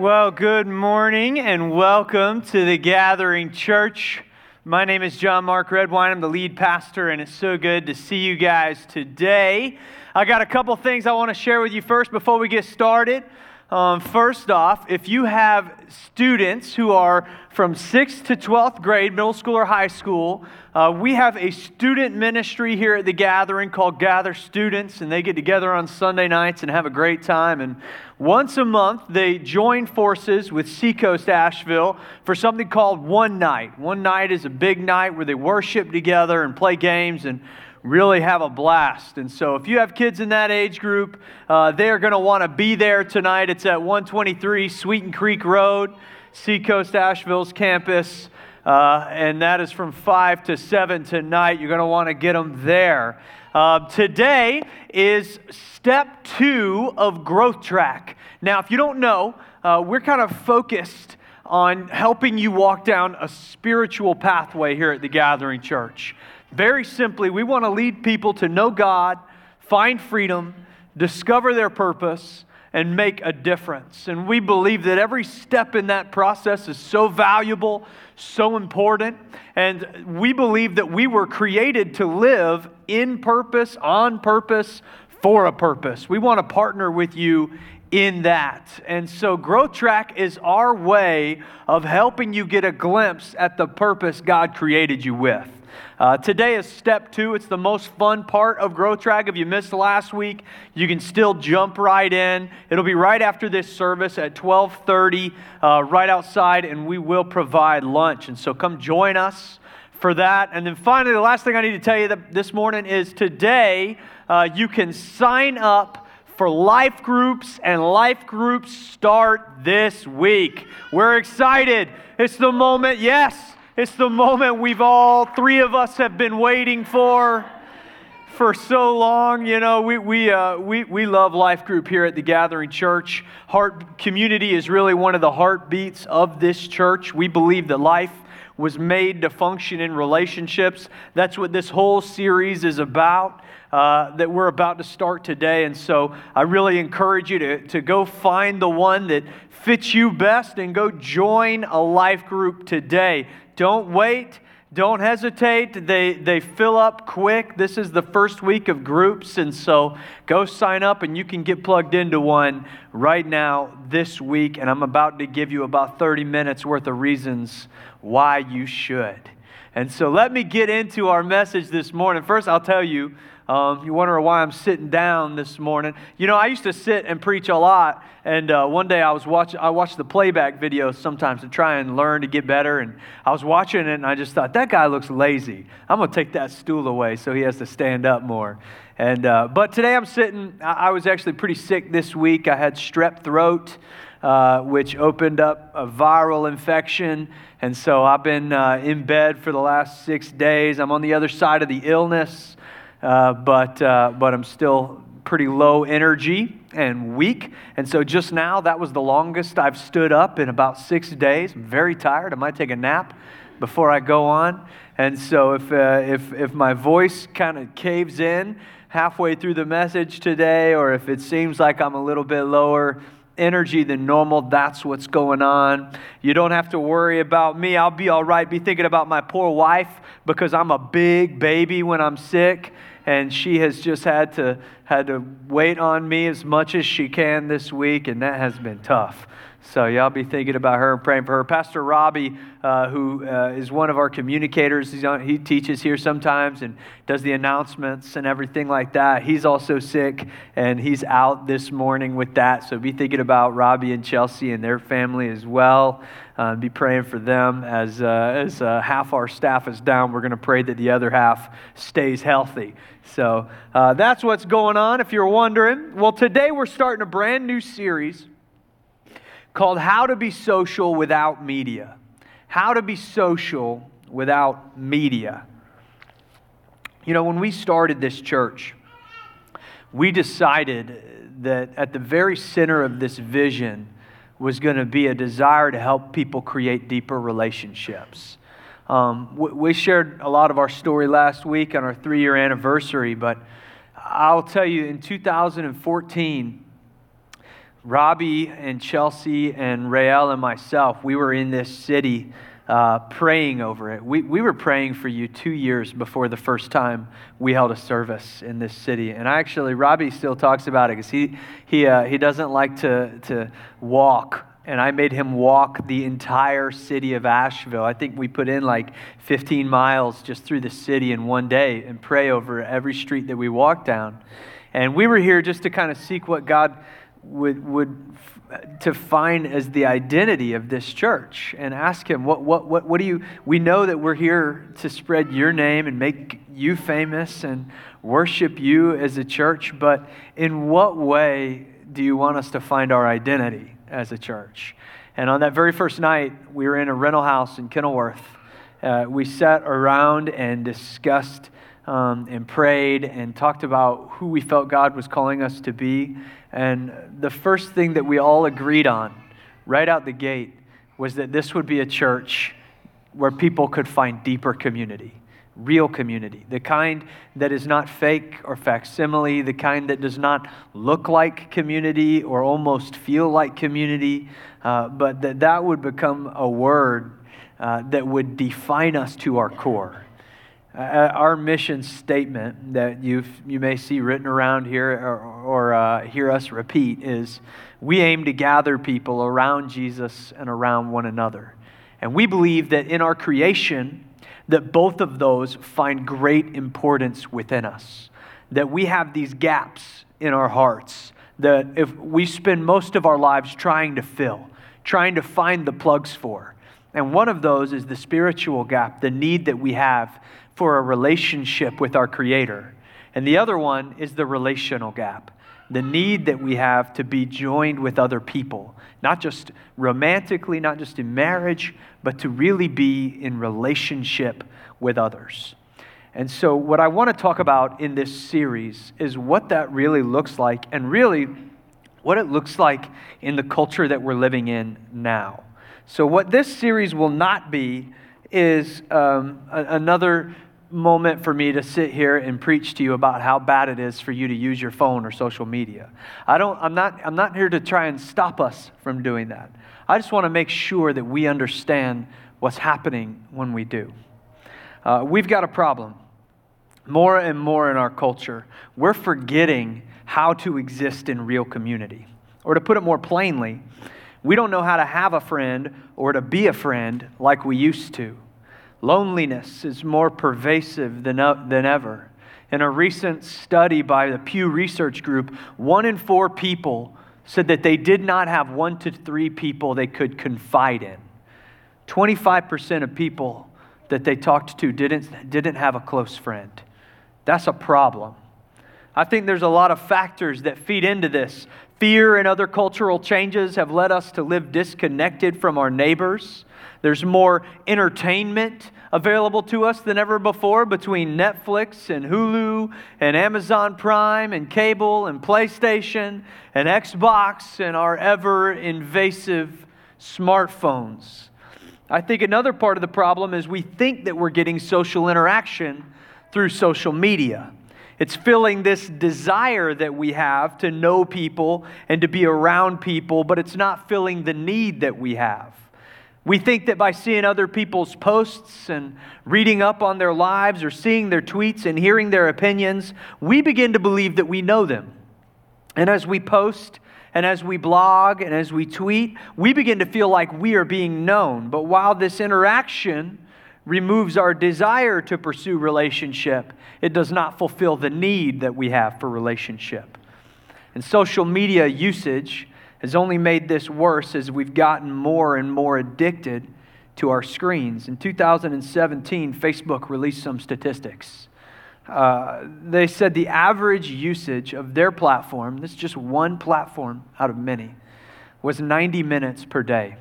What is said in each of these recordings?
Well, good morning and welcome to the Gathering Church. My name is John Mark Redwine. I'm the lead pastor, and it's so good to see you guys today. I got a couple things I want to share with you first before we get started. Um, first off, if you have students who are from 6th to 12th grade, middle school or high school, uh, we have a student ministry here at the gathering called Gather Students, and they get together on Sunday nights and have a great time. And once a month, they join forces with Seacoast Asheville for something called One Night. One Night is a big night where they worship together and play games and really have a blast. And so, if you have kids in that age group, uh, they are going to want to be there tonight. It's at 123 Sweeten Creek Road, Seacoast Asheville's campus. Uh, and that is from 5 to 7 tonight. You're going to want to get them there. Uh, today is step two of Growth Track. Now, if you don't know, uh, we're kind of focused on helping you walk down a spiritual pathway here at the Gathering Church. Very simply, we want to lead people to know God, find freedom, discover their purpose, and make a difference. And we believe that every step in that process is so valuable, so important. And we believe that we were created to live in purpose, on purpose, for a purpose. We want to partner with you in that. And so, Growth Track is our way of helping you get a glimpse at the purpose God created you with. Uh, today is step two. It's the most fun part of Growth Track. If you missed last week, you can still jump right in. It'll be right after this service at 12:30, uh, right outside, and we will provide lunch. And so come join us for that. And then finally, the last thing I need to tell you this morning is today uh, you can sign up for life groups, and life groups start this week. We're excited. It's the moment, yes it's the moment we've all, three of us, have been waiting for for so long. You know, we, we, uh, we, we love Life Group here at the Gathering Church. Heart community is really one of the heartbeats of this church. We believe that life was made to function in relationships. That's what this whole series is about. Uh, that we're about to start today. And so I really encourage you to, to go find the one that fits you best and go join a life group today. Don't wait. Don't hesitate. They, they fill up quick. This is the first week of groups, and so go sign up and you can get plugged into one right now this week. And I'm about to give you about 30 minutes worth of reasons why you should. And so let me get into our message this morning. First, I'll tell you um, you wonder why I'm sitting down this morning. You know, I used to sit and preach a lot, and uh, one day I was watching. I watched the playback videos sometimes to try and learn to get better. And I was watching it, and I just thought that guy looks lazy. I'm gonna take that stool away so he has to stand up more. And uh, but today I'm sitting. I was actually pretty sick this week. I had strep throat. Uh, which opened up a viral infection. And so I've been uh, in bed for the last six days. I'm on the other side of the illness. Uh, but, uh, but I'm still pretty low energy and weak. And so just now, that was the longest I've stood up in about six days. I'm very tired. I might take a nap before I go on. And so if, uh, if, if my voice kind of caves in halfway through the message today, or if it seems like I'm a little bit lower, energy than normal. That's what's going on. You don't have to worry about me. I'll be all right. Be thinking about my poor wife because I'm a big baby when I'm sick and she has just had to had to wait on me as much as she can this week, and that has been tough. So y'all be thinking about her and praying for her. Pastor Robbie, uh, who uh, is one of our communicators, on, he teaches here sometimes and does the announcements and everything like that. He's also sick and he's out this morning with that. So be thinking about Robbie and Chelsea and their family as well. Uh, be praying for them as, uh, as uh, half our staff is down. We're going to pray that the other half stays healthy. So uh, that's what's going on, if you're wondering. Well, today we're starting a brand new series called How to Be Social Without Media. How to Be Social Without Media. You know, when we started this church, we decided that at the very center of this vision was going to be a desire to help people create deeper relationships. Um, we shared a lot of our story last week on our three year anniversary, but I'll tell you in 2014, Robbie and Chelsea and Rael and myself, we were in this city uh, praying over it. We, we were praying for you two years before the first time we held a service in this city. And actually, Robbie still talks about it because he, he, uh, he doesn't like to, to walk and I made him walk the entire city of Asheville. I think we put in like 15 miles just through the city in one day and pray over every street that we walked down. And we were here just to kind of seek what God would, would to find as the identity of this church and ask him what, what, what, what do you we know that we're here to spread your name and make you famous and worship you as a church but in what way do you want us to find our identity as a church? And on that very first night we were in a rental house in kenilworth. Uh, we sat around and discussed um, and prayed and talked about who we felt god was calling us to be and the first thing that we all agreed on right out the gate was that this would be a church where people could find deeper community, real community, the kind that is not fake or facsimile, the kind that does not look like community or almost feel like community, uh, but that that would become a word uh, that would define us to our core. Uh, our mission statement that you you may see written around here or, or uh, hear us repeat is we aim to gather people around Jesus and around one another. And we believe that in our creation, that both of those find great importance within us. That we have these gaps in our hearts that if we spend most of our lives trying to fill, trying to find the plugs for. And one of those is the spiritual gap, the need that we have for a relationship with our Creator. And the other one is the relational gap, the need that we have to be joined with other people, not just romantically, not just in marriage, but to really be in relationship with others. And so, what I want to talk about in this series is what that really looks like, and really what it looks like in the culture that we're living in now. So, what this series will not be is um, another moment for me to sit here and preach to you about how bad it is for you to use your phone or social media. I don't, I'm, not, I'm not here to try and stop us from doing that. I just want to make sure that we understand what's happening when we do. Uh, we've got a problem. More and more in our culture, we're forgetting how to exist in real community. Or to put it more plainly, we don't know how to have a friend or to be a friend like we used to. Loneliness is more pervasive than, than ever. In a recent study by the Pew Research Group, one in four people said that they did not have one to three people they could confide in. 25% of people that they talked to didn't, didn't have a close friend. That's a problem. I think there's a lot of factors that feed into this. Fear and other cultural changes have led us to live disconnected from our neighbors. There's more entertainment available to us than ever before between Netflix and Hulu and Amazon Prime and cable and PlayStation and Xbox and our ever invasive smartphones. I think another part of the problem is we think that we're getting social interaction through social media. It's filling this desire that we have to know people and to be around people, but it's not filling the need that we have. We think that by seeing other people's posts and reading up on their lives or seeing their tweets and hearing their opinions, we begin to believe that we know them. And as we post and as we blog and as we tweet, we begin to feel like we are being known. But while this interaction removes our desire to pursue relationship, it does not fulfill the need that we have for relationship. And social media usage has only made this worse as we've gotten more and more addicted to our screens. In 2017, Facebook released some statistics. Uh, they said the average usage of their platform, this is just one platform out of many, was 90 minutes per day.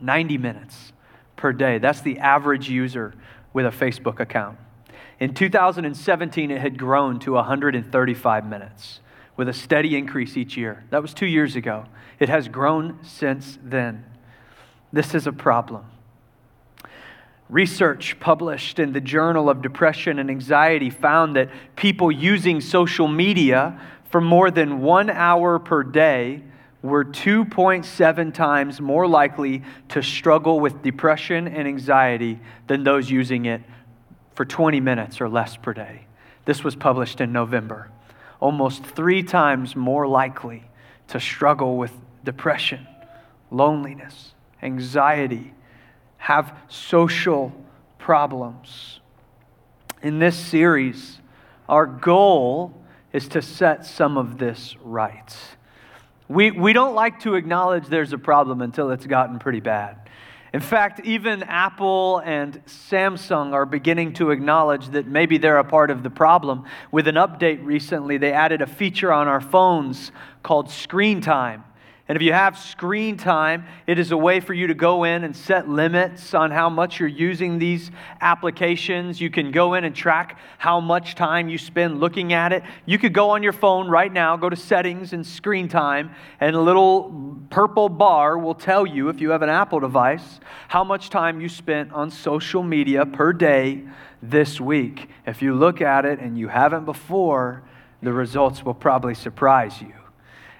90 minutes per day. That's the average user with a Facebook account. In 2017, it had grown to 135 minutes with a steady increase each year. That was two years ago. It has grown since then. This is a problem. Research published in the Journal of Depression and Anxiety found that people using social media for more than one hour per day were 2.7 times more likely to struggle with depression and anxiety than those using it for 20 minutes or less per day. This was published in November. Almost three times more likely to struggle with depression, loneliness, anxiety, have social problems. In this series, our goal is to set some of this right. We, we don't like to acknowledge there's a problem until it's gotten pretty bad. In fact, even Apple and Samsung are beginning to acknowledge that maybe they're a part of the problem. With an update recently, they added a feature on our phones called screen time. And if you have screen time, it is a way for you to go in and set limits on how much you're using these applications. You can go in and track how much time you spend looking at it. You could go on your phone right now, go to settings and screen time, and a little purple bar will tell you, if you have an Apple device, how much time you spent on social media per day this week. If you look at it and you haven't before, the results will probably surprise you.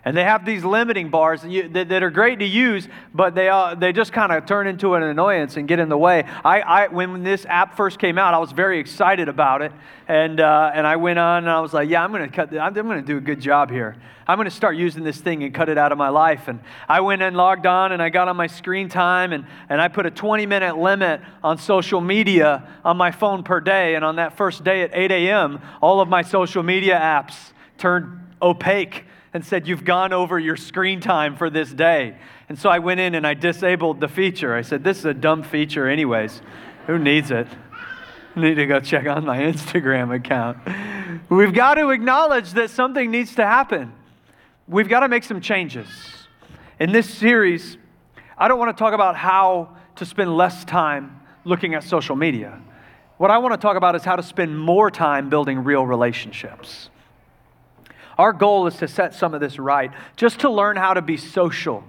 And they have these limiting bars that, that are great to use, but they, uh, they just kind of turn into an annoyance and get in the way. I, I, when this app first came out, I was very excited about it. And, uh, and I went on and I was like, yeah, I'm going to cut. I'm, I'm going to do a good job here. I'm going to start using this thing and cut it out of my life. And I went and logged on and I got on my screen time and, and I put a 20 minute limit on social media on my phone per day. And on that first day at 8 a.m., all of my social media apps turned opaque and said, You've gone over your screen time for this day. And so I went in and I disabled the feature. I said, This is a dumb feature, anyways. Who needs it? I need to go check on my Instagram account. We've got to acknowledge that something needs to happen. We've got to make some changes. In this series, I don't want to talk about how to spend less time looking at social media. What I want to talk about is how to spend more time building real relationships. Our goal is to set some of this right, just to learn how to be social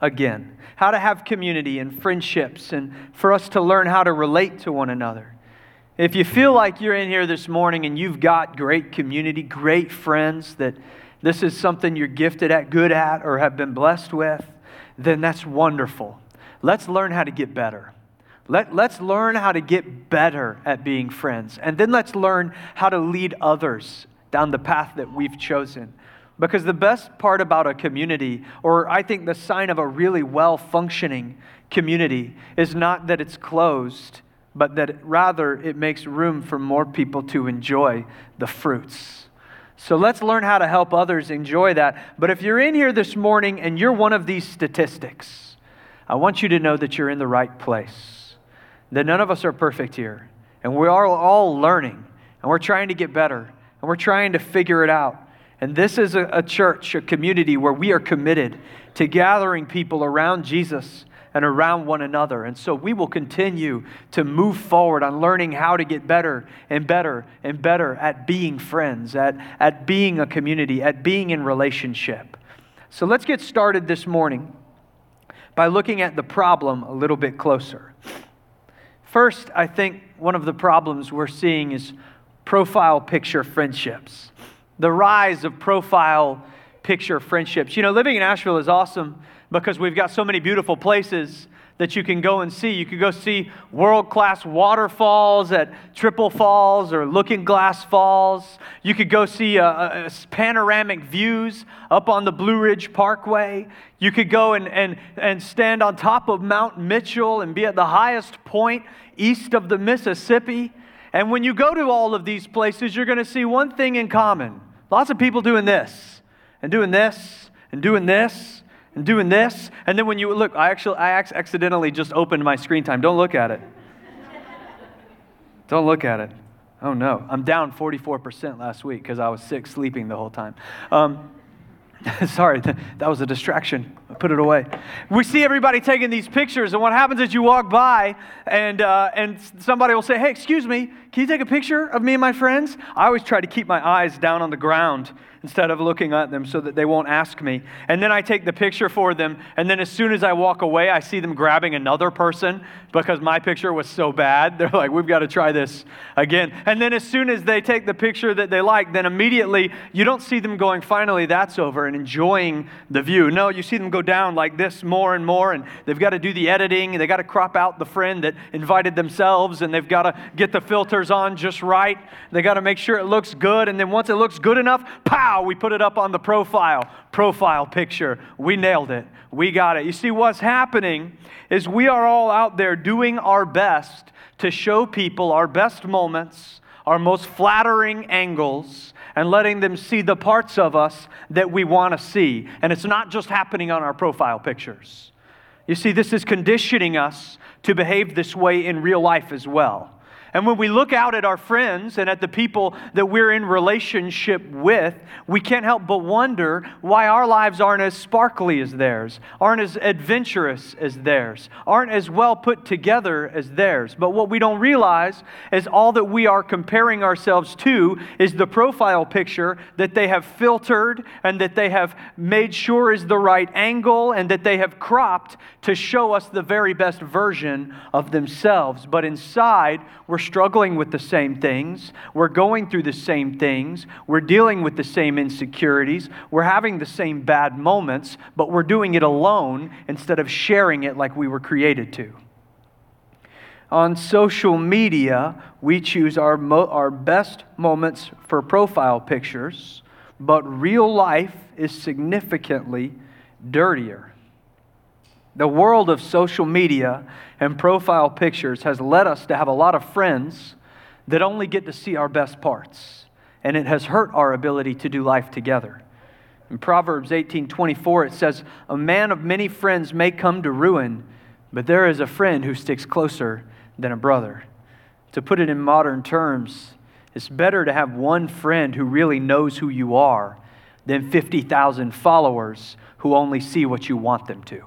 again, how to have community and friendships, and for us to learn how to relate to one another. If you feel like you're in here this morning and you've got great community, great friends, that this is something you're gifted at, good at, or have been blessed with, then that's wonderful. Let's learn how to get better. Let, let's learn how to get better at being friends. And then let's learn how to lead others down the path that we've chosen. Because the best part about a community, or I think the sign of a really well functioning community, is not that it's closed, but that rather it makes room for more people to enjoy the fruits. So let's learn how to help others enjoy that. But if you're in here this morning and you're one of these statistics, I want you to know that you're in the right place. That none of us are perfect here. And we are all learning, and we're trying to get better and we're trying to figure it out. And this is a, a, church, a community where we are committed to gathering people around Jesus and around one another. And so we will continue to move forward on learning how to get better and better and better at being friends, at, at being a community, at being in relationship. So let's get started this morning by looking at the problem a little bit closer. First, I think one of the problems we're seeing is profile picture friendships, the rise of profile picture friendships. You know, living in Asheville is awesome because we've got so many beautiful places that you can go and see. You could go see world class waterfalls at Triple Falls or Looking Glass Falls. You could go see uh, uh, uh, a, a panoramic views up on the Blue Ridge Parkway. You could go and, and, and stand on top of Mount Mitchell and be at the highest point east of the Mississippi. And when you go to all of these places, you're going to see one thing in common lots of people doing this, and doing this, and doing this, and doing this. And then when you look, I actually, I accidentally just opened my screen time. Don't look at it. Don't look at it. Oh no, I'm down 44% last week because I was sick sleeping the whole time. Um, Sorry, that was a distraction. I put it away. We see everybody taking these pictures, and what happens is you walk by, and, uh, and somebody will say, Hey, excuse me, can you take a picture of me and my friends? I always try to keep my eyes down on the ground instead of looking at them so that they won't ask me. And then I take the picture for them. And then as soon as I walk away, I see them grabbing another person because my picture was so bad. They're like, we've got to try this again. And then as soon as they take the picture that they like, then immediately you don't see them going, finally, that's over and enjoying the view. No, you see them go down like this more and more. And they've got to do the editing. They've got to crop out the friend that invited themselves. And they've got to get the filters on just right. They've got to make sure it looks good. And then once it looks good enough, pow, we put it up on the profile, profile picture. We nailed it. We got it. You see, what's happening is we are all out there doing our best to show people our best moments, our most flattering angles, and letting them see the parts of us that we want to see. And it's not just happening on our profile pictures. You see, this is conditioning us to behave this way in real life as well. And when we look out at our friends and at the people that we're in relationship with, we can't help but wonder why our lives aren't as sparkly as theirs, aren't as adventurous as theirs, aren't as well put together as theirs. But what we don't realize is all that we are comparing ourselves to is the profile picture that they have filtered and that they have made sure is the right angle and that they have cropped to show us the very best version of themselves. But inside, we're struggling with the same things. We're going through the same things. We're dealing with the same insecurities. We're having the same bad moments, but we're doing it alone instead of sharing it like we were created to. On social media, we choose our, mo- our best moments for profile pictures, but real life is significantly dirtier. The world of social media and profile pictures has led us to have a lot of friends that only get to see our best parts, and it has hurt our ability to do life together. In Proverbs 18:24 it says, "A man of many friends may come to ruin, but there is a friend who sticks closer than a brother." To put it in modern terms, it's better to have one friend who really knows who you are than 50,000 followers who only see what you want them to.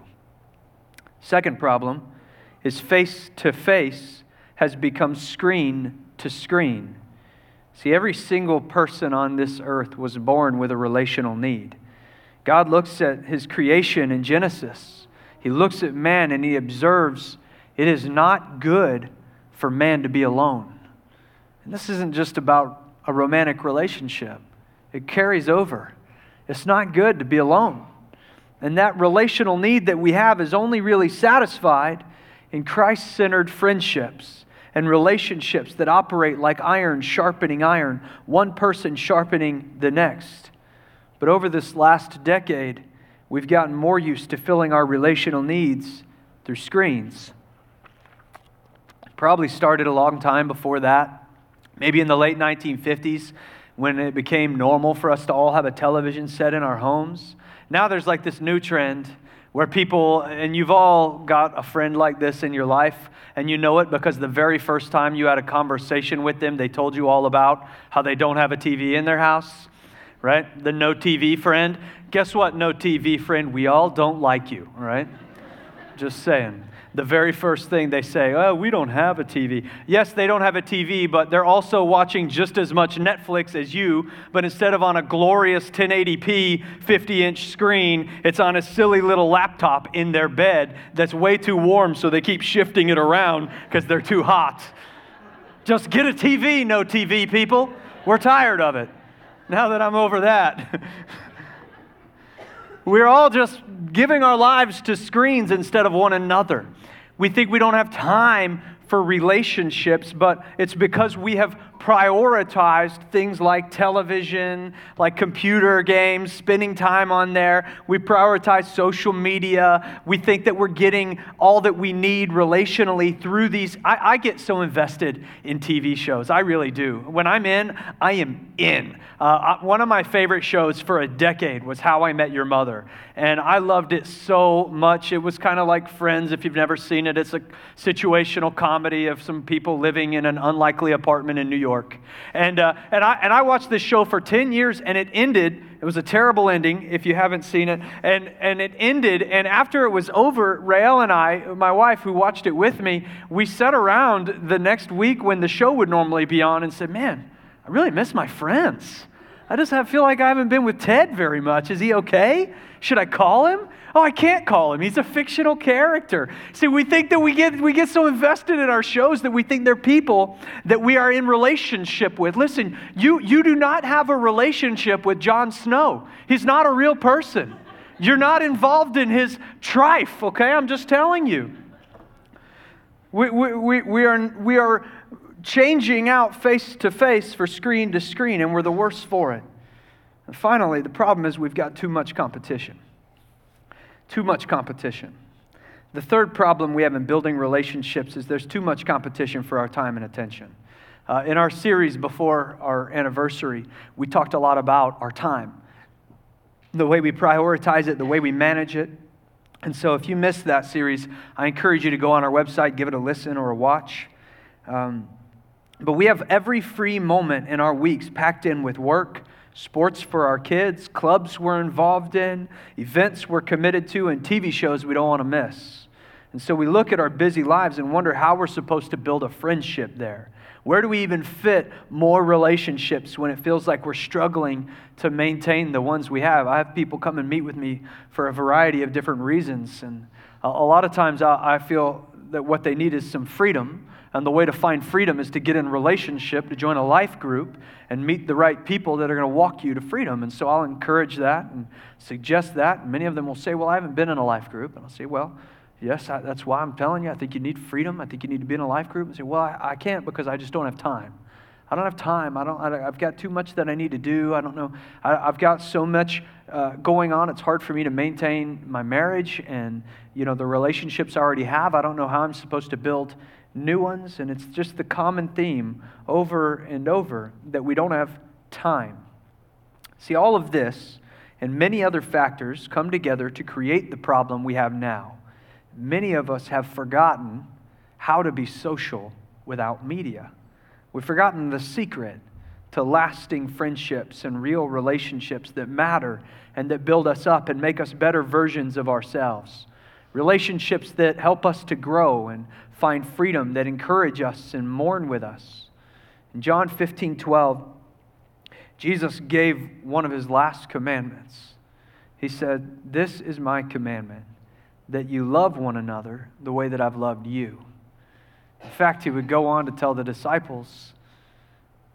Second problem is face to face has become screen to screen. See, every single person on this earth was born with a relational need. God looks at his creation in Genesis. He looks at man and he observes it is not good for man to be alone. And this isn't just about a romantic relationship, it carries over. It's not good to be alone. And that relational need that we have is only really satisfied in Christ centered friendships and relationships that operate like iron sharpening iron, one person sharpening the next. But over this last decade, we've gotten more used to filling our relational needs through screens. Probably started a long time before that, maybe in the late 1950s when it became normal for us to all have a television set in our homes. Now there's like this new trend where people, and you've all got a friend like this in your life, and you know it because the very first time you had a conversation with them, they told you all about how they don't have a TV in their house, right? The no TV friend. Guess what, no TV friend? We all don't like you, right? Just saying the very first thing they say, oh, we don't have a TV. Yes, they don't have a TV, but they're also watching just as much Netflix as you, but instead of on a glorious 1080p 50 inch screen, it's on a silly little laptop in their bed that's way too warm, so they keep shifting it around because they're too hot. Just get a TV, no TV, people. We're tired of it. Now that I'm over that. We're all just giving our lives to screens instead of one another. We think we don't have time for relationships, but it's because we have prioritized things like television, like computer games, spending time on there. We prioritize social media. We think that we're getting all that we need relationally through these. I, I get so invested in TV shows. I really do. When I'm in, I am in. Uh, one of my favorite shows for a decade was How I Met Your Mother. And I loved it so much. It was kind of like Friends, if you've never seen it. It's a situational comedy of some people living in an unlikely apartment in New York. York. And, uh, and, I, and I watched this show for 10 years and it ended. It was a terrible ending if you haven't seen it. And, and it ended. And after it was over, Rael and I, my wife who watched it with me, we sat around the next week when the show would normally be on and said, Man, I really miss my friends. I just have, feel like I haven't been with Ted very much. Is he okay? Should I call him? Oh, I can't call him. He's a fictional character. See, we think that we get, we get so invested in our shows that we think they're people that we are in relationship with. Listen, you, you do not have a relationship with Jon Snow. He's not a real person. You're not involved in his trife, okay? I'm just telling you. We, we, we, we, are, we are changing out face to face for screen to screen, and we're the worse for it. And finally, the problem is we've got too much competition. Too much competition. The third problem we have in building relationships is there's too much competition for our time and attention. Uh, in our series before our anniversary, we talked a lot about our time, the way we prioritize it, the way we manage it. And so, if you missed that series, I encourage you to go on our website, give it a listen or a watch. Um, but we have every free moment in our weeks packed in with work, sports for our kids, clubs we're involved in, events we're committed to, and TV shows we don't want to miss. And so we look at our busy lives and wonder how we're supposed to build a friendship there. Where do we even fit more relationships when it feels like we're struggling to maintain the ones we have? I have people come and meet with me for a variety of different reasons. And a lot of times I feel that what they need is some freedom. And the way to find freedom is to get in relationship, to join a life group, and meet the right people that are going to walk you to freedom. And so I'll encourage that and suggest that. And many of them will say, Well, I haven't been in a life group. And I'll say, Well, Yes, I, that's why I'm telling you. I think you need freedom. I think you need to be in a life group and say, well, I, I can't because I just don't have time. I don't have time. I don't, I, have got too much that I need to do. I don't know. I, have got so much uh, going on. It's hard for me to maintain my marriage and, you know, the relationships I already have. I don't know how I'm supposed to build new ones. And it's just the common theme over and over that we don't have time. See, all of this and many other factors come together to create the problem we have now many of us have forgotten how to be social without media. We've forgotten the secret to lasting friendships and real relationships that matter and that build us up and make us better versions of ourselves. Relationships that help us to grow and find freedom, that encourage us and mourn with us. In John 15 12, Jesus gave one of his last commandments. He said, This is my commandment that you love one another the way that I've loved you. In fact, he would go on to tell the disciples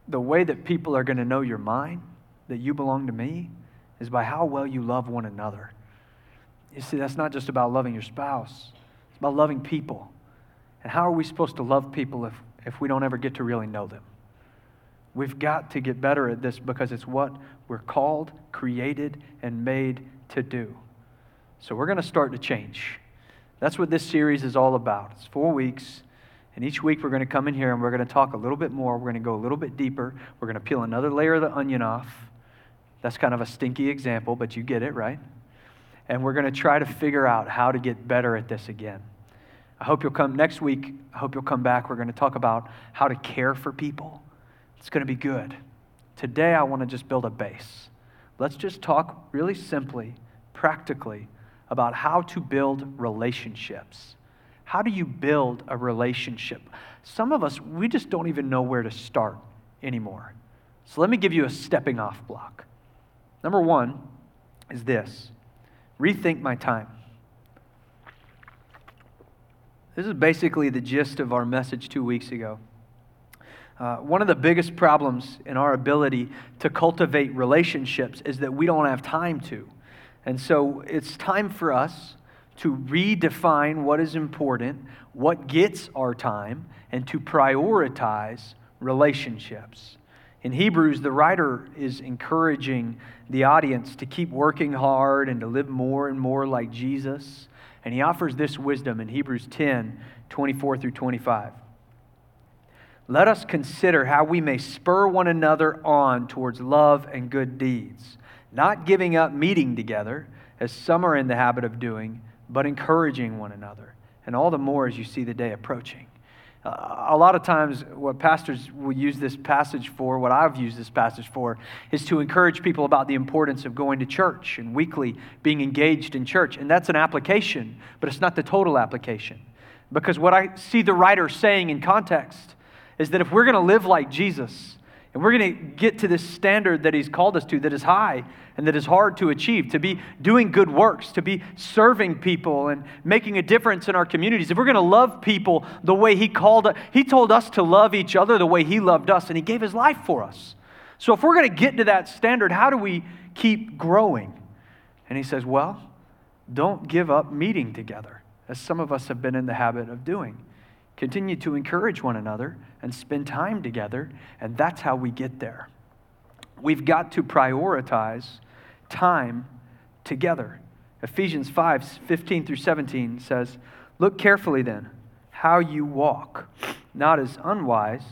the way that people are going to know you're mine, that you belong to me, is by how well you love one another. You see, that's not just about loving your spouse, it's about loving people. And how are we supposed to love people if, if we don't ever get to really know them? We've got to get better at this because it's what we're called, created, and made to do. So we're going to start to change. That's what this series is all about. It's four weeks. And each week we're going to come in here and we're going to talk a little bit more. We're going to go a little bit deeper. We're going to peel another layer of the onion off. That's kind of a stinky example, but you get it, right? And we're going to try to figure out how to get better at this again. I hope you'll come next week. I hope you'll come back. We're going to talk about how to care for people. It's going to be good. Today, I want to just build a base. Let's just talk really simply, practically about how to build relationships. How do you build a relationship? Some of us, we just don't even know where to start anymore. So let me give you a stepping off block. Number one is this rethink my time. This is basically the gist of our message two weeks ago. Uh, one of the biggest problems in our ability to cultivate relationships is that we don't have time to. And so it's time for us to redefine what is important, what gets our time, and to prioritize relationships. In Hebrews, the writer is encouraging the audience to keep working hard and to live more and more like Jesus. And he offers this wisdom in Hebrews 10 24 through 25. Let us consider how we may spur one another on towards love and good deeds not giving up meeting together, as some are in the habit of doing, but encouraging one another, and all the more as you see the day approaching. A lot of times, what pastors will use this passage for, what I've used this passage for, is to encourage people about the importance of going to church and weekly being engaged in church. And that's an application, but it's not the total application. Because what I see the writer saying in context is that if we're going to live like Jesus, And we're going to get to this standard that He's called us to that is high and that is hard to achieve, to be doing good works, to be serving people and making a difference in our communities. If we're going to love people the way He called us, He told us to love each other the way He loved us, and He gave His life for us. So if we're going to get to that standard, how do we keep growing? And He says, well, don't give up meeting together, as some of us have been in the habit of doing. Continue to encourage one another and spend time together, and that's how we get there. We've got to prioritize time together. Ephesians 5 15 through 17 says, Look carefully then how you walk, not as unwise,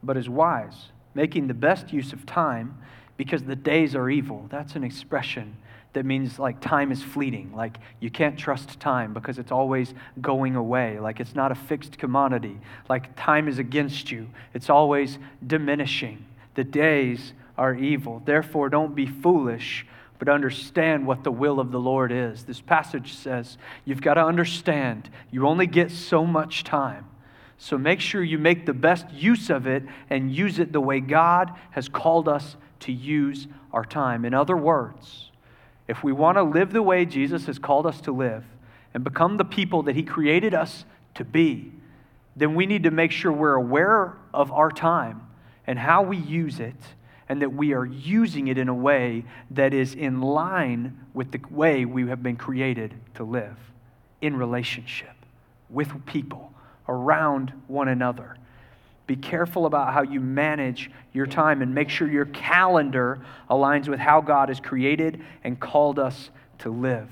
but as wise, making the best use of time because the days are evil. That's an expression that means like time is fleeting. Like you can't trust time because it's always going away. Like it's not a fixed commodity. Like time is against you, it's always diminishing. The days are evil. Therefore, don't be foolish but understand what the will of the Lord is. This passage says you've got to understand you only get so much time. So make sure you make the best use of it and use it the way God has called us to use our time. In other words, if we want to live the way Jesus has called us to live and become the people that He created us to be, then we need to make sure we're aware of our time and how we use it and that we are using it in a way that is in line with the way we have been created to live in relationship with people, around one another. Be careful about how you manage your time and make sure your calendar aligns with how God has created and called us to live.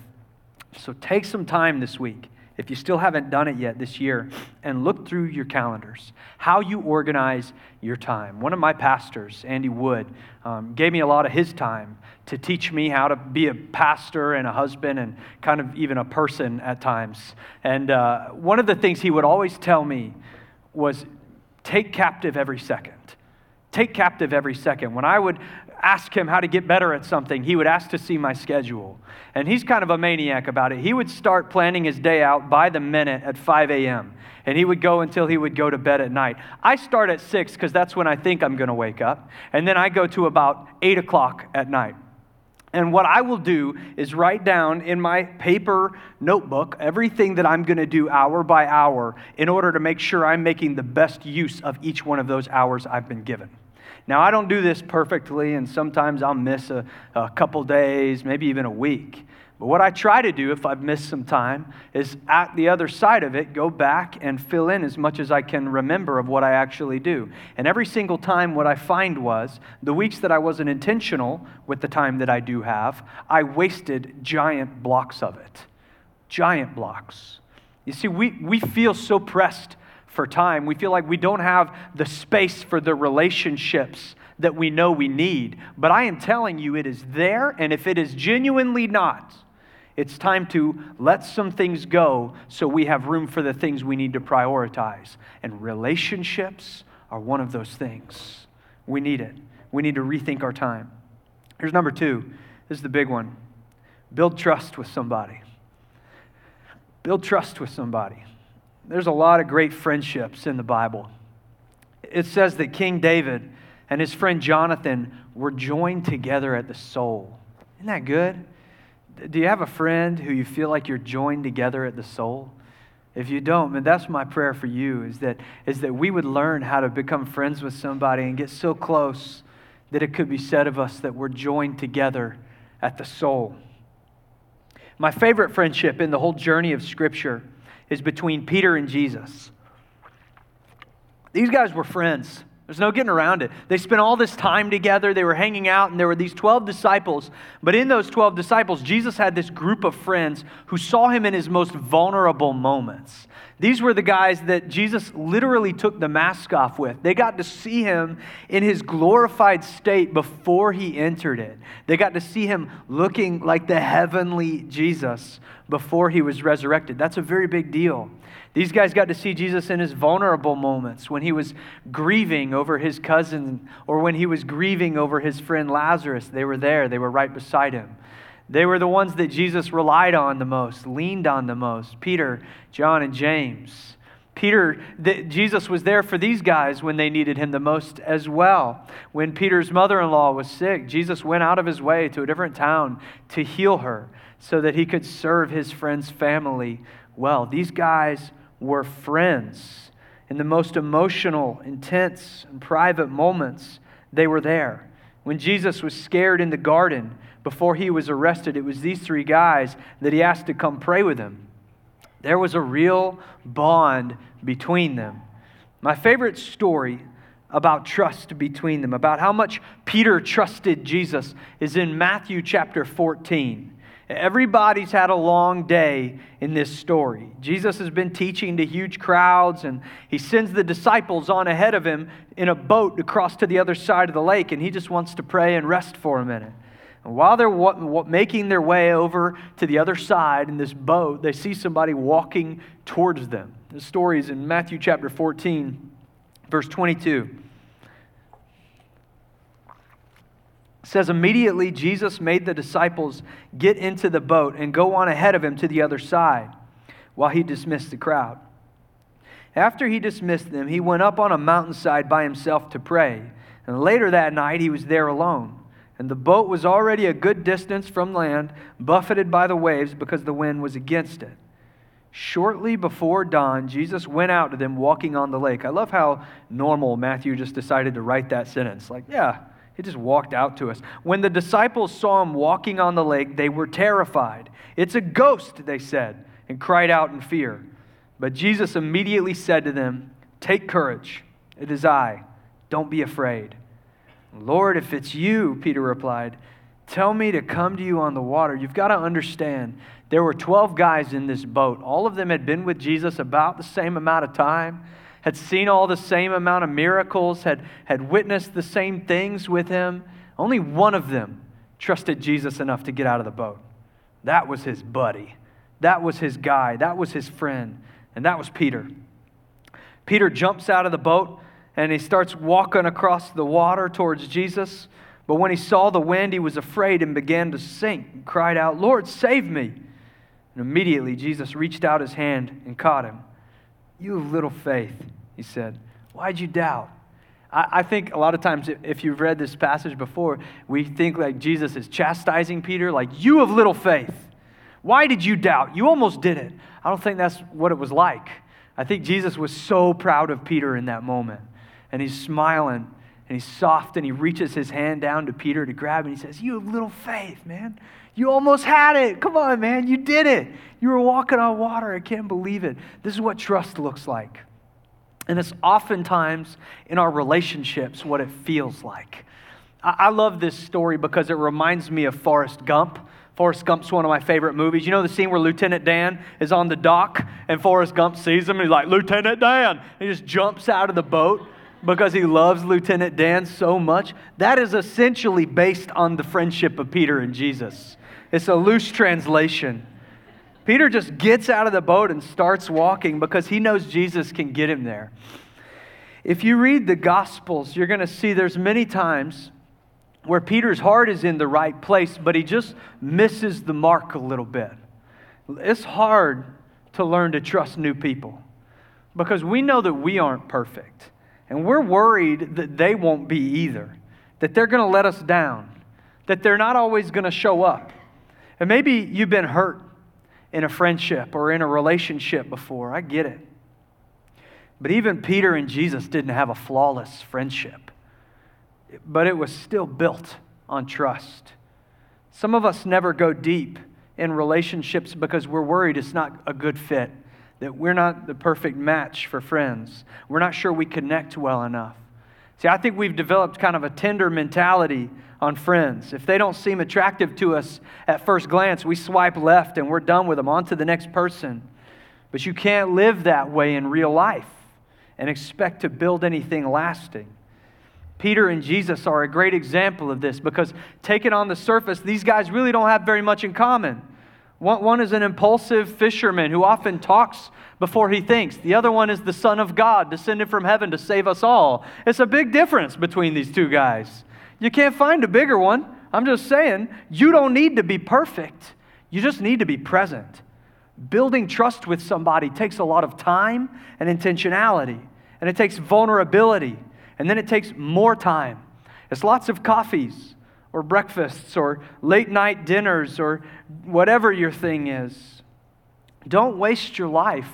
So take some time this week if you still haven't done it yet this year, and look through your calendars, how you organize your time. One of my pastors, Andy Wood, um, gave me a lot of his time to teach me how to be a pastor and a husband and kind of even a person at times. And uh, one of the things he would always tell me was take captive every second. Take captive every second. When I would ask him how to get better at something, he would ask to see my schedule. And he's kind of a maniac about it. He would start planning his day out by the minute at 5 a.m., and he would go until he would go to bed at night. I start at 6 because that's when I think I'm going to wake up, and then I go to about 8 o'clock at night. And what I will do is write down in my paper notebook everything that I'm going to do hour by hour in order to make sure I'm making the best use of each one of those hours I've been given. Now, I don't do this perfectly, and sometimes I'll miss a, a couple days, maybe even a week. But what I try to do if I've missed some time is at the other side of it, go back and fill in as much as I can remember of what I actually do. And every single time, what I find was the weeks that I wasn't intentional with the time that I do have, I wasted giant blocks of it. Giant blocks. You see, we, we feel so pressed for time. We feel like we don't have the space for the relationships that we know we need. But I am telling you, it is there, and if it is genuinely not, it's time to let some things go so we have room for the things we need to prioritize. And relationships are one of those things. We need it. We need to rethink our time. Here's number two. This is the big one build trust with somebody. Build trust with somebody. There's a lot of great friendships in the Bible. It says that King David and his friend Jonathan were joined together at the soul. Isn't that good? Do you have a friend who you feel like you're joined together at the soul? If you don't, man, that's my prayer for you is that, is that we would learn how to become friends with somebody and get so close that it could be said of us that we're joined together at the soul. My favorite friendship in the whole journey of Scripture is between Peter and Jesus. These guys were friends. There's no getting around it. They spent all this time together. They were hanging out, and there were these 12 disciples. But in those 12 disciples, Jesus had this group of friends who saw him in his most vulnerable moments. These were the guys that Jesus literally took the mask off with. They got to see him in his glorified state before he entered it. They got to see him looking like the heavenly Jesus before he was resurrected. That's a very big deal. These guys got to see Jesus in his vulnerable moments when he was grieving over his cousin or when he was grieving over his friend Lazarus. They were there, they were right beside him. They were the ones that Jesus relied on the most, leaned on the most Peter, John, and James. Peter, the, Jesus was there for these guys when they needed him the most as well. When Peter's mother in law was sick, Jesus went out of his way to a different town to heal her so that he could serve his friend's family well. These guys were friends. In the most emotional, intense, and private moments, they were there. When Jesus was scared in the garden before he was arrested, it was these three guys that he asked to come pray with him. There was a real bond between them. My favorite story about trust between them, about how much Peter trusted Jesus, is in Matthew chapter 14. Everybody's had a long day in this story. Jesus has been teaching to huge crowds, and he sends the disciples on ahead of him in a boat across to the other side of the lake, and he just wants to pray and rest for a minute. And while they're making their way over to the other side in this boat, they see somebody walking towards them. The story is in Matthew chapter 14, verse 22. says immediately Jesus made the disciples get into the boat and go on ahead of him to the other side while he dismissed the crowd. After he dismissed them, he went up on a mountainside by himself to pray. And later that night, he was there alone. And the boat was already a good distance from land, buffeted by the waves because the wind was against it. Shortly before dawn, Jesus went out to them walking on the lake. I love how normal Matthew just decided to write that sentence. Like, yeah, he just walked out to us. When the disciples saw him walking on the lake, they were terrified. It's a ghost, they said, and cried out in fear. But Jesus immediately said to them, Take courage. It is I. Don't be afraid. Lord, if it's you, Peter replied, tell me to come to you on the water. You've got to understand, there were 12 guys in this boat. All of them had been with Jesus about the same amount of time had seen all the same amount of miracles, had, had witnessed the same things with him. Only one of them trusted Jesus enough to get out of the boat. That was his buddy. That was his guy. That was his friend. And that was Peter. Peter jumps out of the boat and he starts walking across the water towards Jesus. But when he saw the wind, he was afraid and began to sink and cried out, Lord, save me. And immediately Jesus reached out his hand and caught him. You have little faith, he said. Why'd you doubt? I, I think a lot of times, if you've read this passage before, we think like Jesus is chastising Peter, like, you have little faith. Why did you doubt? You almost did it. I don't think that's what it was like. I think Jesus was so proud of Peter in that moment. And he's smiling and he's soft and he reaches his hand down to Peter to grab and he says, You have little faith, man. You almost had it. Come on, man. You did it. You were walking on water. I can't believe it. This is what trust looks like. And it's oftentimes in our relationships what it feels like. I, love this story because it reminds me of Forrest Gump. Forrest Gump's one of my favorite movies. You know the scene where Lieutenant Dan is on the dock and Forrest Gump sees him and he's like, Lieutenant Dan. He just jumps out of the boat because he loves Lieutenant Dan so much. That is essentially based on the friendship of Peter and Jesus. It's a loose translation. Peter just gets out of the boat and starts walking because he knows Jesus can get him there. If you read the Gospels, you're going to see there's many times where Peter's heart is in the right place, but he just misses the mark a little bit. It's hard to learn to trust new people because we know that we aren't perfect. And we're worried that they won't be either, that they're going to let us down, that they're not always going to show up. And maybe you've been hurt in a friendship or in a relationship before. I get it. But even Peter and Jesus didn't have a flawless friendship, but it was still built on trust. Some of us never go deep in relationships because we're worried it's not a good fit, that we're not the perfect match for friends. We're not sure we connect well enough. See, I think we've developed kind of a Tinder mentality on friends. If they don't seem attractive to us at first glance, we swipe left and we're done with them, on to the next person. But you can't live that way in real life and expect to build anything lasting. Peter and Jesus are a great example of this because, taken on the surface, these guys really don't have very much in common. One, is an impulsive fisherman who often talks before he thinks. The other one is the Son of God, descended from heaven to save us all. It's a big difference between these two guys. You can't find a bigger one. I'm just saying, you don't need to be perfect. You just need to be present. Building trust with somebody takes a lot of time and intentionality, and it takes vulnerability, and then it takes more time. It's lots of coffees or breakfasts or late night dinners or whatever your thing is. Don't waste your life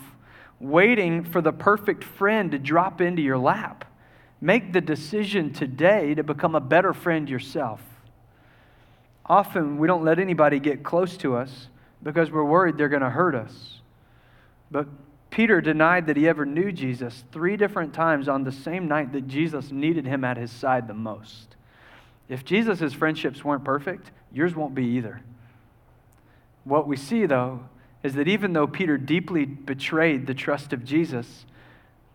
waiting for the perfect friend to drop into your lap. Make the decision today to become a better friend yourself. Often we don't let anybody get close to us because we're worried they're going to hurt us. But Peter denied that he ever knew Jesus three different times on the same night that Jesus needed him at his side the most. If Jesus' friendships weren't perfect, yours won't be either. What we see, though, is that even though Peter deeply betrayed the trust of Jesus,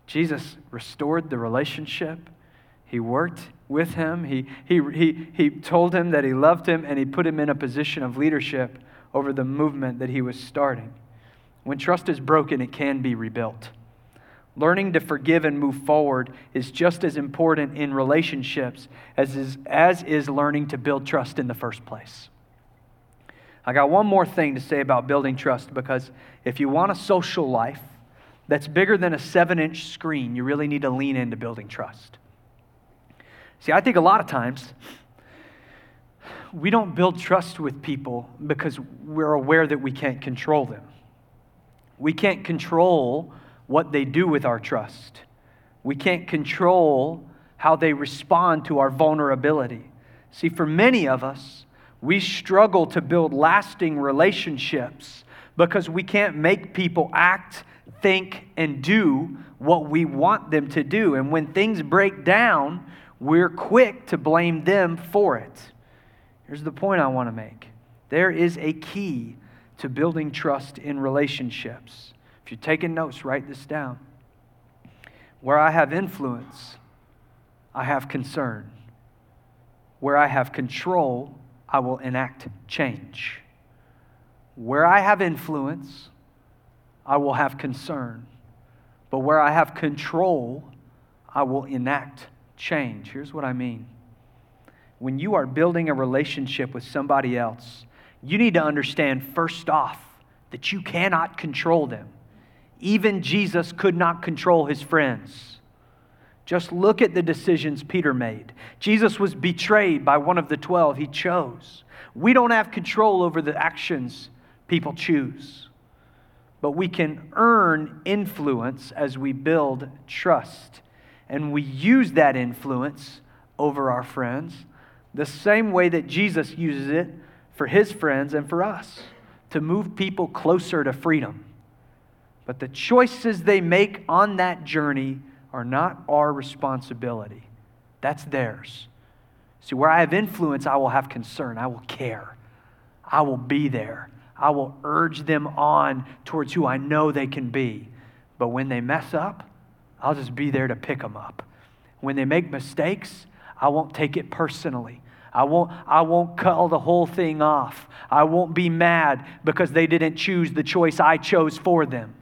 Jesus restored the relationship. He worked with him. He, he, he, he told him that he loved him, and he put him in a position of leadership over the movement that he was starting. When trust is broken, it can be rebuilt. Learning to forgive and move forward is just as important in relationships as is, as is learning to build trust in the first place. I got one more thing to say about building trust because if you want a social life that's bigger than a seven inch screen, you really need to lean into building trust. See, I think a lot of times we don't build trust with people because we're aware that we can't control them. We can't control what they do with our trust. We can't control how they respond to our vulnerability. See, for many of us, we struggle to build lasting relationships because we can't make people act, think, and do what we want them to do. And when things break down, we're quick to blame them for it. Here's the point I want to make there is a key to building trust in relationships. If you're taking notes, write this down. Where I have influence, I have concern. Where I have control, I will enact change. Where I have influence, I will have concern. But where I have control, I will enact change. Here's what I mean. When you are building a relationship with somebody else, you need to understand first off that you cannot control them. Even Jesus could not control his friends. Just look at the decisions Peter made. Jesus was betrayed by one of the 12 he chose. We don't have control over the actions people choose, but we can earn influence as we build trust and we use that influence over our friends the same way that Jesus uses it for his friends and for us to move people closer to freedom. But the choices they make on that journey are not our responsibility, that's theirs. See, where I have influence, I will have concern, I will care, I will be there. I will urge them on towards who I know they can be. But when they mess up, I'll just be there to pick them up. When they make mistakes, I won't take it personally. I won't, I won't cut the whole thing off. I won't be mad because they didn't choose the choice I chose for them.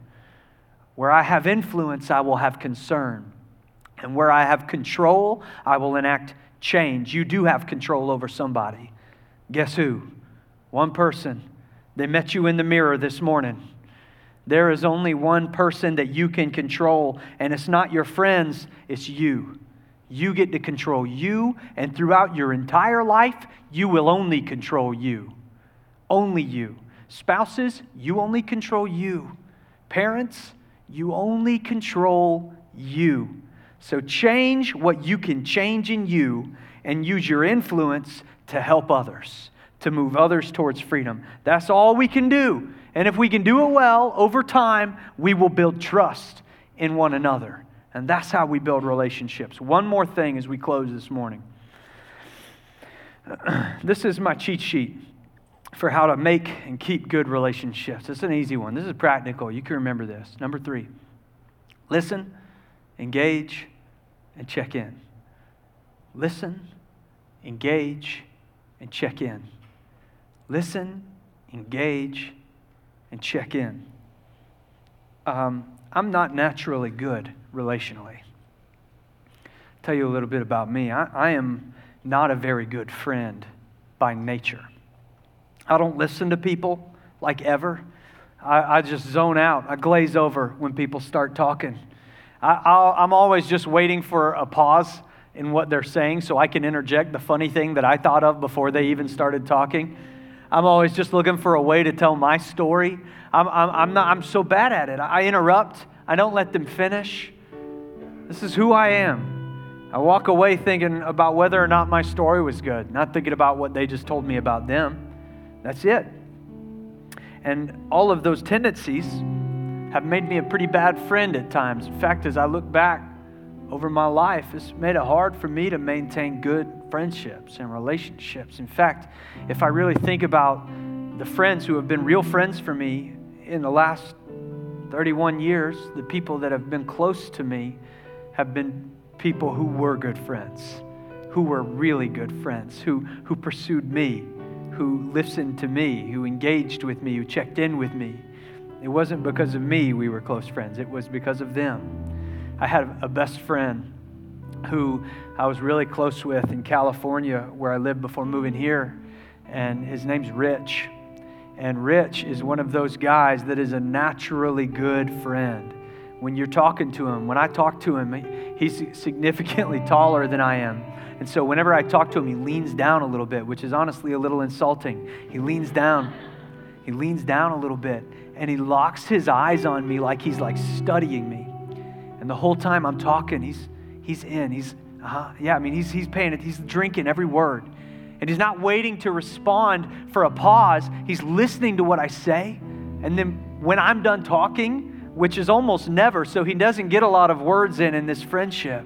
Where I have influence, I will have concern. And where I have control, I will enact change. You do have control over somebody. Guess who? One person. They met you in the mirror this morning. There is only one person that you can control, and it's not your friends, it's you. You get to control you, and throughout your entire life, you will only control you. Only you. Spouses, you only control you. Parents, you only control you. So change what you can change in you and use your influence to help others, to move others towards freedom. That's all we can do. And if we can do it well over time, we will build trust in one another. And that's how we build relationships. One more thing as we close this morning. this is my cheat sheet for how to make and keep good relationships. It's an easy one. This is practical. You can remember this. Number three listen, engage, and check in. Listen, engage, and check in. Listen, engage, and check in. Um, I'm not naturally good relationally. I'll tell you a little bit about me. I, I am not a very good friend by nature. I don't listen to people like ever. I, I just zone out. I glaze over when people start talking. I, am always just waiting for a pause in what they're saying so I can interject the funny thing that I thought of before they even started talking. I'm always just looking for a way to tell my story. I'm, I'm, I'm, not, I'm so bad at it. I interrupt, I don't let them finish. This is who I am. I walk away thinking about whether or not my story was good, not thinking about what they just told me about them. That's it. And all of those tendencies have made me a pretty bad friend at times. In fact, as I look back over my life, it's made it hard for me to maintain good friendships and relationships. In fact, if I really think about the friends who have been real friends for me in the last 31 years, the people that have been close to me have been people who were good friends, who were really good friends, who, who pursued me, who listened to me, who engaged with me, who checked in with me. It wasn't because of me we were close friends, it was because of them. I had a best friend who I was really close with in California, where I lived before moving here, and his name's Rich. And Rich is one of those guys that is a naturally good friend. When you're talking to him, when I talk to him, he's significantly taller than I am. And so whenever I talk to him, he leans down a little bit, which is honestly a little insulting. He leans down. He leans down a little bit and he locks his eyes on me like he's like studying me. And the whole time I'm talking, he's he's in. He's uh, yeah, I mean he's he's paying it. He's drinking every word. And he's not waiting to respond for a pause. He's listening to what I say. And then when I'm done talking, which is almost never, so he doesn't get a lot of words in in this friendship,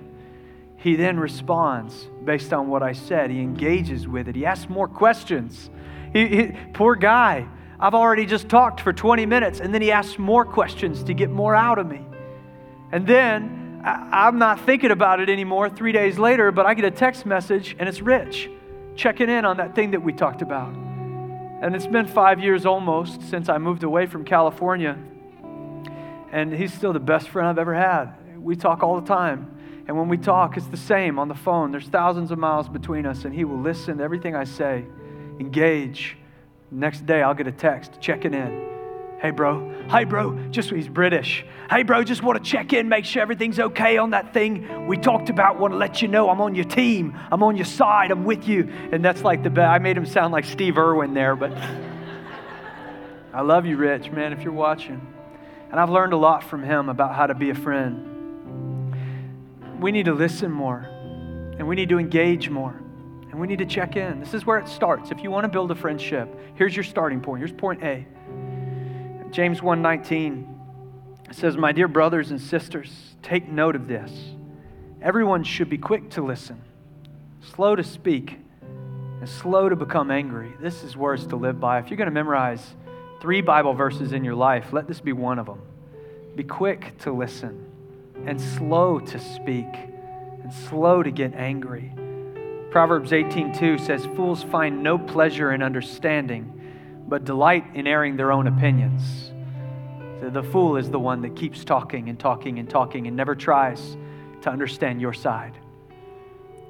he then responds based on what I said. He engages with it. He asks more questions. He, he, poor guy. I've already just talked for 20 minutes, and then he asks more questions to get more out of me. And then I, I'm not thinking about it anymore three days later, but I get a text message, and it's Rich checking in on that thing that we talked about. And it's been five years almost since I moved away from California. And he's still the best friend I've ever had. We talk all the time. And when we talk, it's the same on the phone. There's thousands of miles between us, and he will listen to everything I say, engage, Next day, I'll get a text checking in. Hey, bro. Hey, bro. Just he's British. Hey, bro. Just want to check in, make sure everything's okay on that thing we talked about. Want to let you know I'm on your team. I'm on your side. I'm with you. And that's like the best. I made him sound like Steve Irwin there, but I love you, Rich, man. If you're watching, and I've learned a lot from him about how to be a friend. We need to listen more, and we need to engage more. And we need to check in. This is where it starts. If you want to build a friendship, here's your starting point. Here's point A. James 1:19 says, "My dear brothers and sisters, take note of this. Everyone should be quick to listen, slow to speak, and slow to become angry. This is words to live by. If you're going to memorize three Bible verses in your life, let this be one of them. Be quick to listen and slow to speak and slow to get angry. Proverbs 18:2 says fools find no pleasure in understanding, but delight in airing their own opinions. So the fool is the one that keeps talking and talking and talking and never tries to understand your side.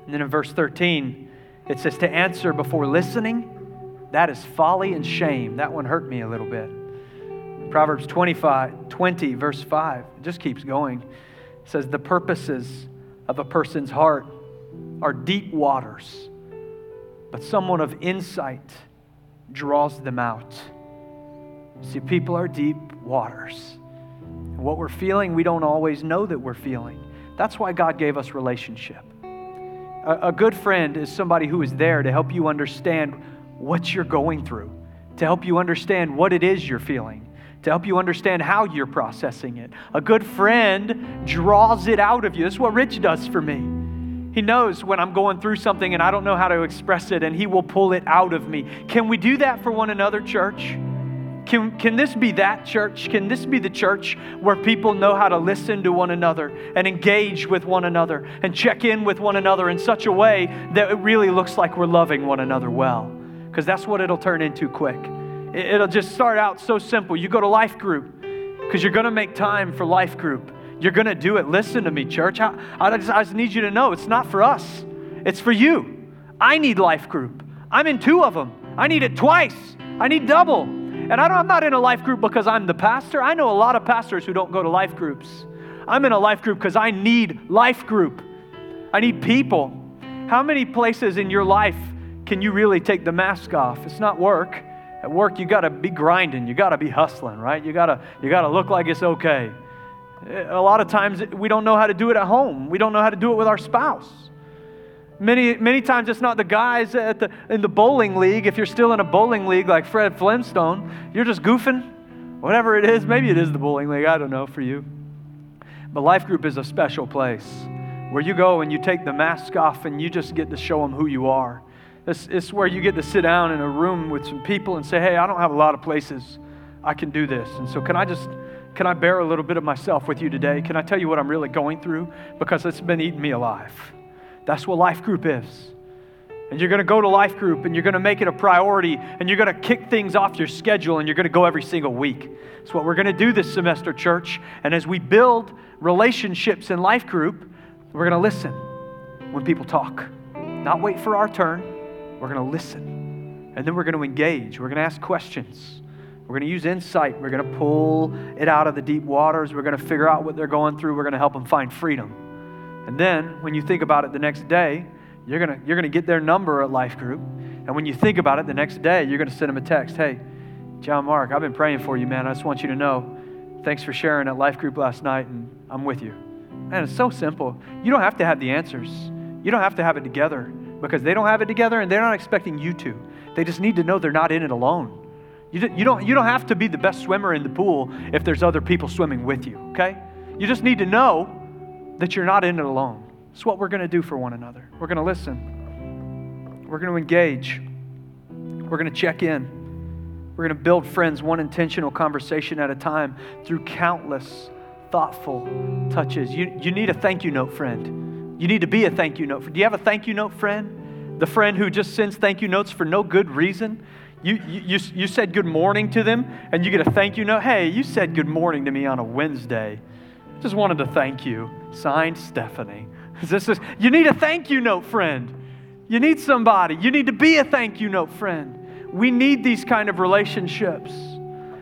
And then in verse 13, it says to answer before listening, that is folly and shame. That one hurt me a little bit. Proverbs 25, 20, verse 5, it just keeps going. Says, The purposes of a person's heart are deep waters, but someone of insight draws them out. See, people are deep waters. And what we're feeling, we don't always know that we're feeling. That's why God gave us relationship. A, a good friend is somebody who is there to help you understand what you're going through, to help you understand what it is you're feeling to help you understand how you're processing it. A good friend draws it out of you. This is what Rich does for me. He knows when I'm going through something and I don't know how to express it, and He will pull it out of me. Can we do that for one another, church? Can, can this be that church? Can this be the church where people know how to listen to one another and engage with one another and check in with one another in such a way that it really looks like we're loving one another well? Because that's what it'll turn into quick. It'll just start out so simple. You go to life group because you're going to make time for life group. You're going to do it. Listen to me, church. I, I, just, I just need you to know it's not for us, it's for you. I need life group. I'm in two of them. I need it twice. I need double. And I am not in a life group because I'm the pastor. I know a lot of pastors who don't go to life groups. I'm in a life group because I need life group. I need people. How many places in your life can you really take the mask off? It's not work. At work, you got to be grinding. You got to be hustling, right? You got to you got to look like it's okay. A lot of times we don't know how to do it at home. We don't know how to do it with our spouse. Many, many times it's not the guys at the, in the bowling league. If you're still in a bowling league like Fred Flintstone, you're just goofing. Whatever it is, maybe it is the bowling league. I don't know for you. But Life Group is a special place where you go and you take the mask off and you just get to show them who you are. It's, it's where you get to sit down in a room with some people and say, hey, I don't have a lot of places I can do this. And so, can I just can I bear a little bit of myself with you today? Can I tell you what I'm really going through? Because it's been eating me alive. That's what life group is. And you're going to go to life group and you're going to make it a priority and you're going to kick things off your schedule and you're going to go every single week. It's what we're going to do this semester, church. And as we build relationships in life group, we're going to listen when people talk, not wait for our turn. We're going to listen. And then we're going to engage. We're going to ask questions. We're going to use insight. We're going to pull it out of the deep waters. We're going to figure out what they're going through. We're going to help them find freedom. And then when you think about it the next day, you're going to, you're going to get their number at Life Group. And when you think about it the next day, you're going to send them a text Hey, John Mark, I've been praying for you, man. I just want you to know. Thanks for sharing at Life Group last night, and I'm with you. Man, it's so simple. You don't have to have the answers, you don't have to have it together because they don't have it together and they're not expecting you to. They just need to know they're not in it alone. You, you, don't, you don't have to be the best swimmer in the pool if there's other people swimming with you, okay? You just need to know that you're not in it alone. It's what we're going to do for one another. We're going to listen, we're going to engage, we're going to check in. We're going to build friends one intentional conversation at a time through countless thoughtful touches. You, you need a thank you note, friend. You need to be a thank you note. Do you have a thank you note friend? The friend who just sends thank you notes for no good reason? You, you, you said good morning to them and you get a thank you note. Hey, you said good morning to me on a Wednesday. Just wanted to thank you. Signed, Stephanie. This is, you need a thank you note, friend. You need somebody. You need to be a thank you note, friend. We need these kind of relationships.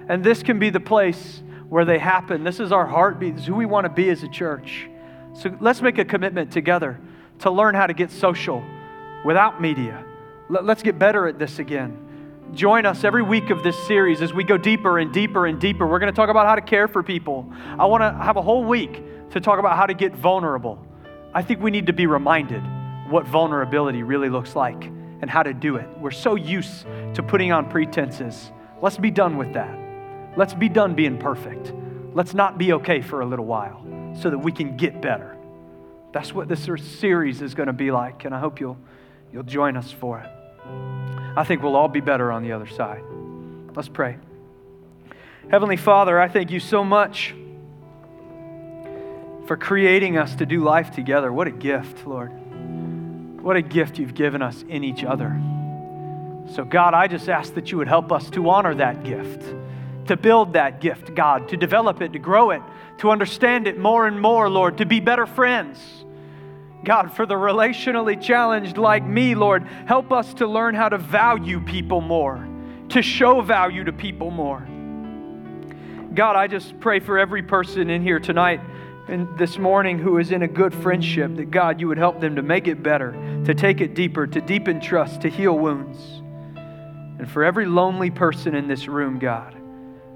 And this can be the place where they happen. This is our heartbeat. This is who we want to be as a church. So let's make a commitment together to learn how to get social without media. Let's get better at this again. Join us every week of this series as we go deeper and deeper and deeper. We're going to talk about how to care for people. I want to have a whole week to talk about how to get vulnerable. I think we need to be reminded what vulnerability really looks like and how to do it. We're so used to putting on pretenses. Let's be done with that. Let's be done being perfect. Let's not be okay for a little while so that we can get better. That's what this series is going to be like, and I hope you'll, you'll join us for it. I think we'll all be better on the other side. Let's pray. Heavenly Father, I thank you so much for creating us to do life together. What a gift, Lord. What a gift you've given us in each other. So, God, I just ask that you would help us to honor that gift, to build that gift, God, to develop it, to grow it, to understand it more and more, Lord, to be better friends God, for the relationally challenged like me, Lord, help us to learn how to value people more, to show value to people more. God, I just pray for every person in here tonight and this morning who is in a good friendship that God, you would help them to make it better, to take it deeper, to deepen trust, to heal wounds. And for every lonely person in this room, God,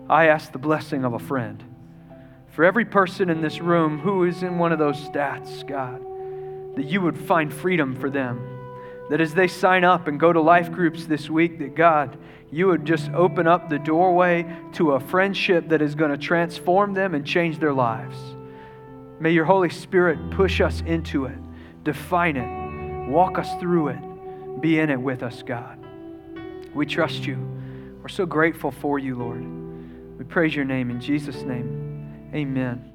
I ask the blessing of a friend. For every person in this room who is in one of those stats, God, that you would find freedom for them. That as they sign up and go to life groups this week, that God, you would just open up the doorway to a friendship that is going to transform them and change their lives. May your Holy Spirit push us into it, define it, walk us through it, be in it with us, God. We trust you. We're so grateful for you, Lord. We praise your name in Jesus' name. Amen.